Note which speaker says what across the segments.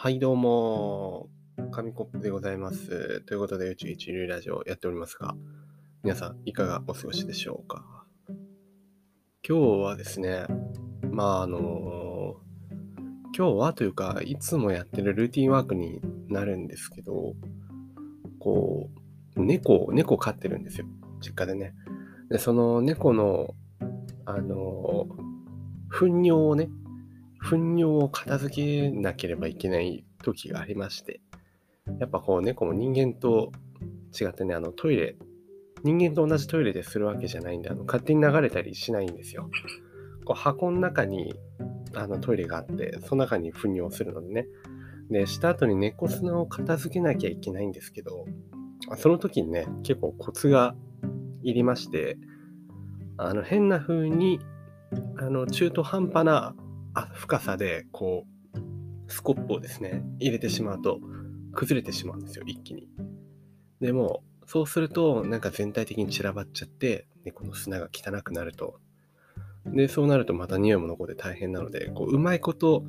Speaker 1: はい、どうも、紙コップでございます。ということで、宇宙一流ラジオやっておりますが、皆さん、いかがお過ごしでしょうか？今日はですね、まあ、あの今日はというか、いつもやってるルーティンワークになるんですけど、こう、猫、猫飼ってるんですよ、実家でね。で、その猫の、あの糞尿をね、糞尿を片付けなければいけない時がありまして、やっぱこう猫も人間と違ってね、あのトイレ、人間と同じトイレでするわけじゃないんで、あの勝手に流れたりしないんですよ。こう箱の中にあのトイレがあって、その中に糞尿するのでね。で、した後に猫砂を片付けなきゃいけないんですけど、その時にね、結構コツがいりまして、あの変な風にあの中途半端な深さでこうスコップをですね入れてしまうと崩れてしまうんですよ一気に。でもそうするとなんか全体的に散らばっちゃって猫の砂が汚くなると。でそうなるとまた匂いも残って大変なのでこううまいこと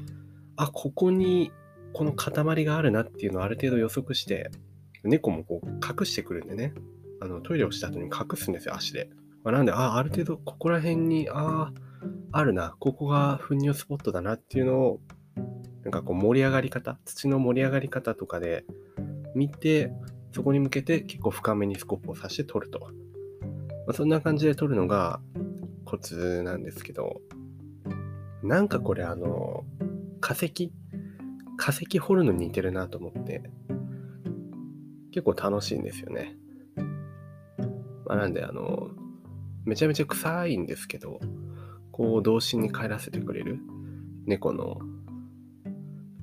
Speaker 1: あここにこの塊があるなっていうのをある程度予測して猫もこう隠してくるんでね。あのトイレをした後に隠すんですよ足で、まあ、なんであある程度ここら辺にあああるな、ここが糞尿スポットだなっていうのを、なんかこう盛り上がり方、土の盛り上がり方とかで見て、そこに向けて結構深めにスコップを刺して取ると。まあ、そんな感じで取るのがコツなんですけど、なんかこれあの、化石化石掘るのに似てるなと思って、結構楽しいんですよね。まあ、なんであの、めちゃめちゃ臭いんですけど、こう童心に帰らせてくれる猫の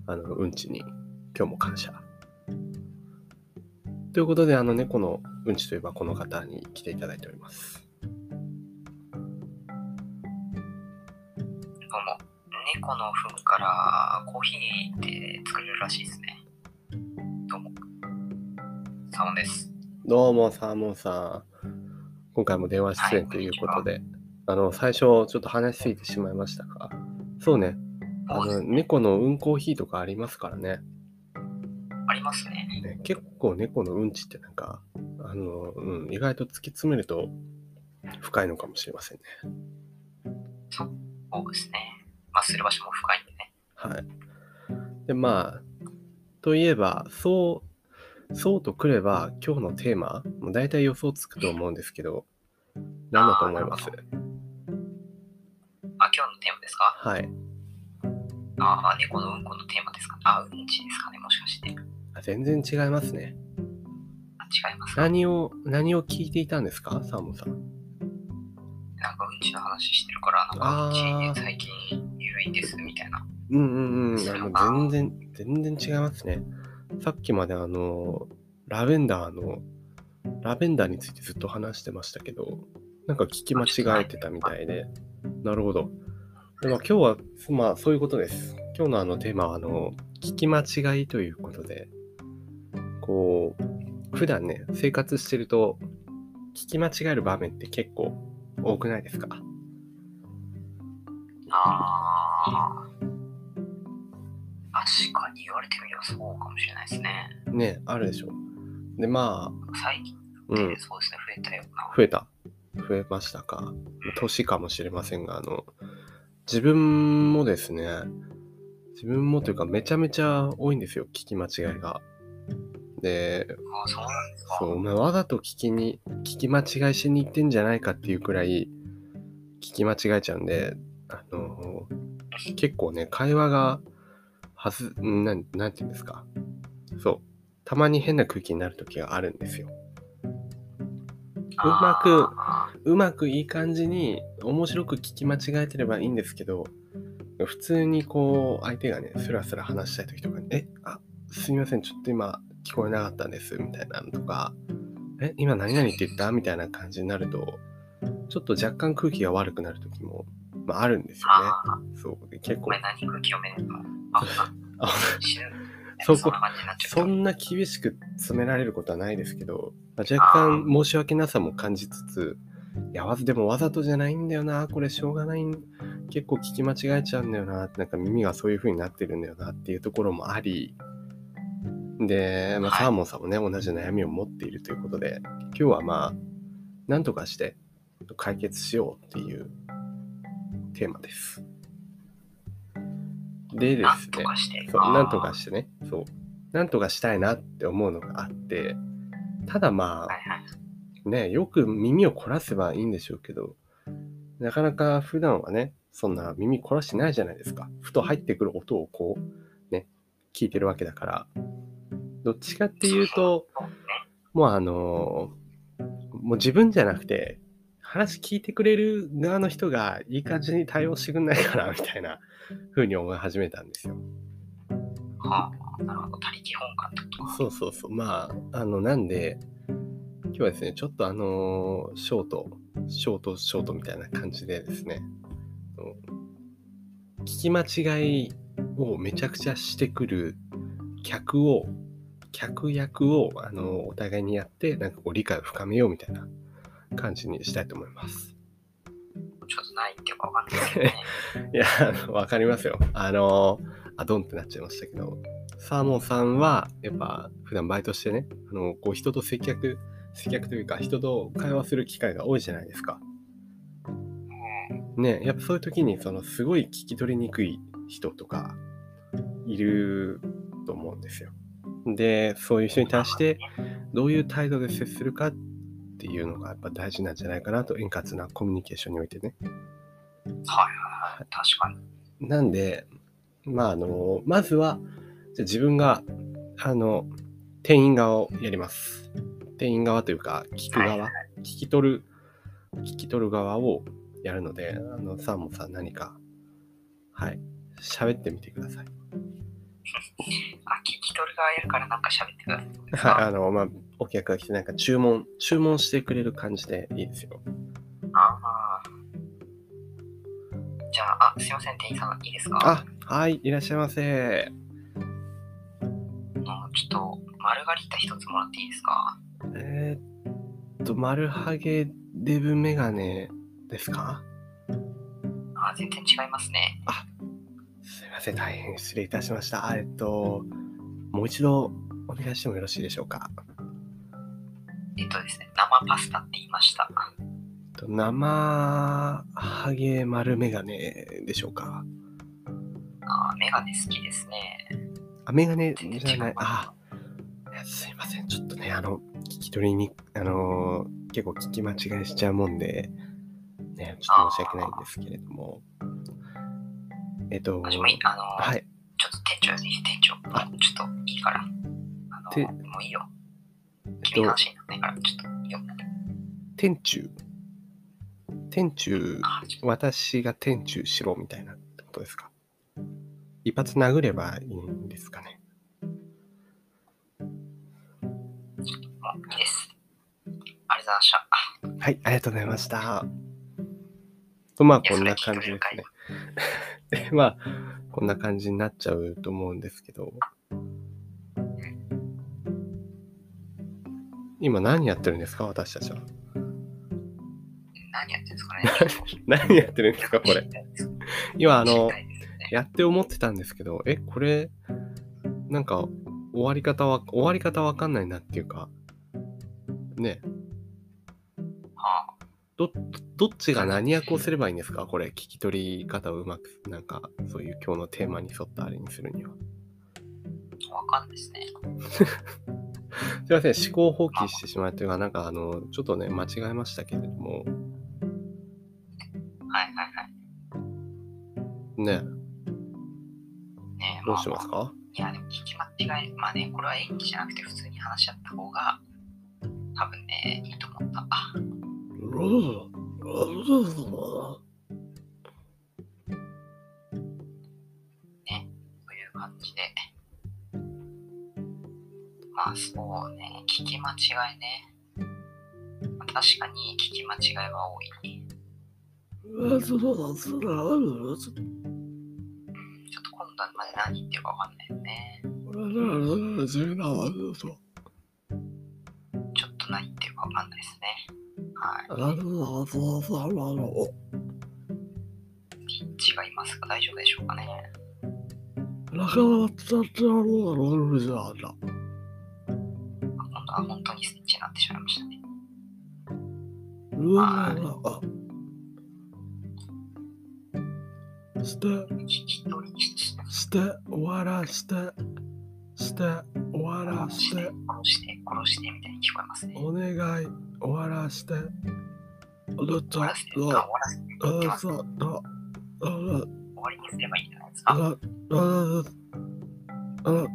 Speaker 1: あのうんちに今日も感謝。ということであの猫のうんちといえばこの方に来ていただいております。
Speaker 2: どうも、猫の糞からコーヒーって作れるらしいですね。どうも、サモンです。
Speaker 1: どうもサーモンさん。今回も電話出演ということで、あの最初ちょっと話しすぎてしまいましたが、そうね、あの猫のうんコーヒーとかありますからね。
Speaker 2: ありますね。
Speaker 1: ね結構猫のうんちってなんか、あの、うん、意外と突き詰めると深いのかもしれませんね。
Speaker 2: そうですね。まあ、する場所も深いんでね。
Speaker 1: はい。で、まあ、といえば、そう、そうとくれば、今日のテーマ、もう大体予想つくと思うんですけど、何だと思います？
Speaker 2: ですか？
Speaker 1: はい。
Speaker 2: ああ、猫のうんこのテーマですか？あ、うんちですかね、もしかして。
Speaker 1: あ全然違いますね。
Speaker 2: あ違いますか？
Speaker 1: 何を、何を聞いていたんですか？サーモンさん。
Speaker 2: なんかうんちの話してるから、なんかうんち最近緩いですみたいな。
Speaker 1: うんうんうん。あの全然、全然違いますね。さっきまであの、ラベンダーの、ラベンダーについてずっと話してましたけど、なんか聞き間違えてたみたいで、なるほど。でまあ、今日は、まあそういうことです。今日のあのテーマは、あの、聞き間違いということで、こう、普段ね、生活してると、聞き間違える場面って結構多くないですか？
Speaker 2: ああ。確かに言われてみればそうかもしれないですね。
Speaker 1: ね、あるでしょ。で、まあ、
Speaker 2: 最近そうですね、増えたような。
Speaker 1: 増えた増えましたか年かもしれませんがあの自分もですね自分もというかめちゃめちゃ多いんですよ聞き間違いが。で
Speaker 2: そうなんですか。
Speaker 1: そう、まあ、わざと聞きに聞き間違いしに行ってんじゃないかっていうくらい聞き間違えちゃうんであの結構ね会話がはずんなんなんて言うんですか。そうたまに変な空気になる時があるんですよ。うまく
Speaker 2: あ
Speaker 1: うまくいい感じに面白く聞き間違えてればいいんですけど普通にこう相手がねスラスラ話したい時とかに「えあすみませんちょっと今聞こえなかったんです」みたいなのとか「え今何々って言った?」みたいな感じになるとちょっと若干空気が悪くなる時も、まあ、あるんですよね。
Speaker 2: あ
Speaker 1: そう。で結構。
Speaker 2: 何空気読めんの？あ。
Speaker 1: そこ。
Speaker 2: そんな
Speaker 1: 厳しく詰められることはないですけど、まあ若干申し訳なさも感じつつ、いや、わざでもわざとじゃないんだよな、これしょうがないん、結構聞き間違えちゃうんだよな、なんか耳がそういう風になってるんだよなっていうところもあり、で、まあ、
Speaker 2: はい。
Speaker 1: サーモンさんもね、同じ悩みを持っているということで、今日はまあ、なんとかして解決しようっていうテーマです。でですね。そう、なんとかしてね、そう、なんとかしたいなって思うのがあって、ただまあ。ね、よく耳を凝らせばいいんでしょうけど、なかなか普段はね、そんな耳凝らしてないじゃないですか。ふと入ってくる音をこう、ね、聞いてるわけだから。どっちかっていうと、もうあのーもう自分じゃなくて、話聞いてくれる側の人がいい感じに対応してくんないかな、みたいな風に思い始めたんですよ。
Speaker 2: はあ、なるほど。他力本願ってことか。
Speaker 1: そうそうそう。まあ、あの、なんで、今日はですね、ちょっとあのーショート、ショート、ショートみたいな感じでですね、聞き間違いをめちゃくちゃしてくる客を、客役を、あのお互いにやって、なんかこう理解を深めようみたいな感じにしたいと思います。
Speaker 2: ちょっとないっていうかわかんないね。
Speaker 1: いや、わかりますよ。あの、あ、ドンってなっちゃいましたけど、サーモンさんは、やっぱ、普段バイトしてね、あの、こう、人と接客、接客というか、人と会話する機会が多いじゃないですか。
Speaker 2: うん。
Speaker 1: ね、やっぱそういう時に、その、すごい聞き取りにくい人とか、いると思うんですよ。で、そういう人に対して、どういう態度で接するかっていうのが、やっぱ大事なんじゃないかなと、円滑なコミュニケーションにおいてね。
Speaker 2: はいはいはい。確かに。
Speaker 1: なんで、まあ、あの、まずは、じゃあ自分が、あの、店員側をやります。店員側というか、聞く側、
Speaker 2: はい
Speaker 1: 聞き取る、聞き取る側をやるので、あの、サーモンさん何か、はい、喋ってみてください。
Speaker 2: あ、聞き取る側やるからなんか喋ってください。
Speaker 1: はい、あの、まあ、お客が来てなんか注文、注文してくれる感じでいいですよ。
Speaker 2: ああ。じゃあ、あ、すいません、店員さん、いいですか？
Speaker 1: あ、はい、いらっしゃいませ。
Speaker 2: ちょっと、マルガリータ一つもらっていいですか？
Speaker 1: えーっと、マルハゲデブメガネですか？
Speaker 2: あ、全然違いますね。
Speaker 1: すいません、大変失礼いたしました。えっと、もう一度お願いしてもよろしいでしょうか？
Speaker 2: えっとですね、生パスタって言いました。
Speaker 1: えっと生ハゲ丸メガネでしょうか？
Speaker 2: あ、メガネ好きですね。
Speaker 1: あ、メガネ
Speaker 2: 全然
Speaker 1: じゃない。あ、すいません。ちょっとね、あの、聞き取りに、あのー結構聞き間違いしちゃうもんで、ね、ちょっと申し訳ないんですけれども。えっと、
Speaker 2: あの、
Speaker 1: はい。
Speaker 2: ちょっと店長や店長。
Speaker 1: あ
Speaker 2: ちょっといいから。あ
Speaker 1: て
Speaker 2: の、もういいよ。君の
Speaker 1: と、
Speaker 2: 話にないから、ちょっといいよ。
Speaker 1: 店中。店中、私が店中しろみたいなってことですか？一発殴ればいいんですかね？
Speaker 2: ざいました。
Speaker 1: はい、ありがとうございました。と、まあ、こんな感じですね。で まあ、こんな感じになっちゃうと思うんですけど。今何やってるんですか？私たちは。
Speaker 2: 何やってるんですかね？
Speaker 1: 何やってるんですか？これ。今、あの
Speaker 2: ね
Speaker 1: やって思ってたんですけど、え、これ、なんか、終わり方は、終わり方わかんないなっていうか、ね、
Speaker 2: はあ、
Speaker 1: ど、どっちが何役をすればいいんですか？これ、聞き取り方をうまく、なんか、そういう今日のテーマに沿ったあれにするには。
Speaker 2: わかんないですね。
Speaker 1: すいません、思考放棄してしまうというか、なんか、あの、ちょっとね、間違えましたけれども、
Speaker 2: はいはいはい。
Speaker 1: ね、
Speaker 2: ね
Speaker 1: どうします
Speaker 2: まあまあ
Speaker 1: か？
Speaker 2: いや、でも聞き間違い、まあね、これは演技じゃなくて普通に話し合った方が、多分ね、いいと思った。あ、という感じで。まあそうね、聞き間違いね。まあ確かに聞き間違いは多い。うん、ちょっと今度何言ってるかわかんないよね。ちょっと何言ってわかんないですね。はい。ピッチがいますが大丈夫でしょうかね。今度は本当にスイッチになってしまいましたね。
Speaker 1: うわうわあ。して、
Speaker 2: 一人にして
Speaker 1: して、終わらして、して、終わら
Speaker 2: 殺して、殺して、殺してみたいに聞こえますね。
Speaker 1: お願い、終わらして。どっちだ
Speaker 2: わらせていき
Speaker 1: あ
Speaker 2: ます。終わりにすればいいんじゃないです
Speaker 1: あ
Speaker 2: か。
Speaker 1: あああ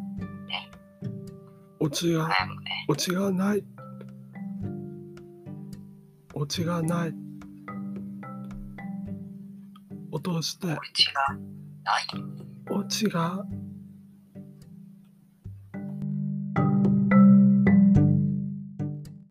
Speaker 1: オチが。オチがないオチがない落として
Speaker 2: これ違う。ない。
Speaker 1: オチが